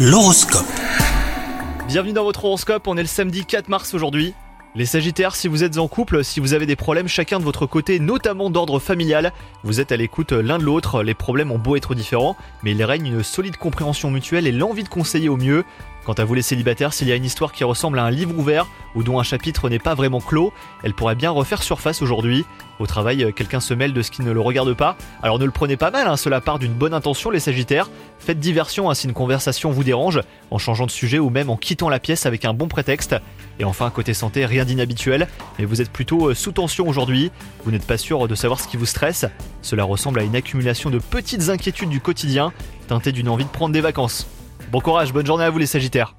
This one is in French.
L'horoscope. Bienvenue dans votre horoscope, on est le samedi 4 mars aujourd'hui. Les Sagittaires, si vous êtes en couple, si vous avez des problèmes chacun de votre côté, notamment d'ordre familial, vous êtes à l'écoute l'un de l'autre, les problèmes ont beau être différents, mais il règne une solide compréhension mutuelle et l'envie de conseiller au mieux. Quant à vous les célibataires, s'il y a une histoire qui ressemble à un livre ouvert ou dont un chapitre n'est pas vraiment clos, elle pourrait bien refaire surface aujourd'hui. Au travail, quelqu'un se mêle de ce qui ne le regarde pas. Alors ne le prenez pas mal, hein, cela part d'une bonne intention les Sagittaires. Faites diversion hein, si une conversation vous dérange, en changeant de sujet ou même en quittant la pièce avec un bon prétexte. Et enfin, côté santé, rien d'inhabituel, mais vous êtes plutôt euh, sous tension aujourd'hui. Vous n'êtes pas sûr de savoir ce qui vous stresse. Cela ressemble à une accumulation de petites inquiétudes du quotidien, teintées d'une envie de prendre des vacances. Bon courage, bonne journée à vous les Sagittaires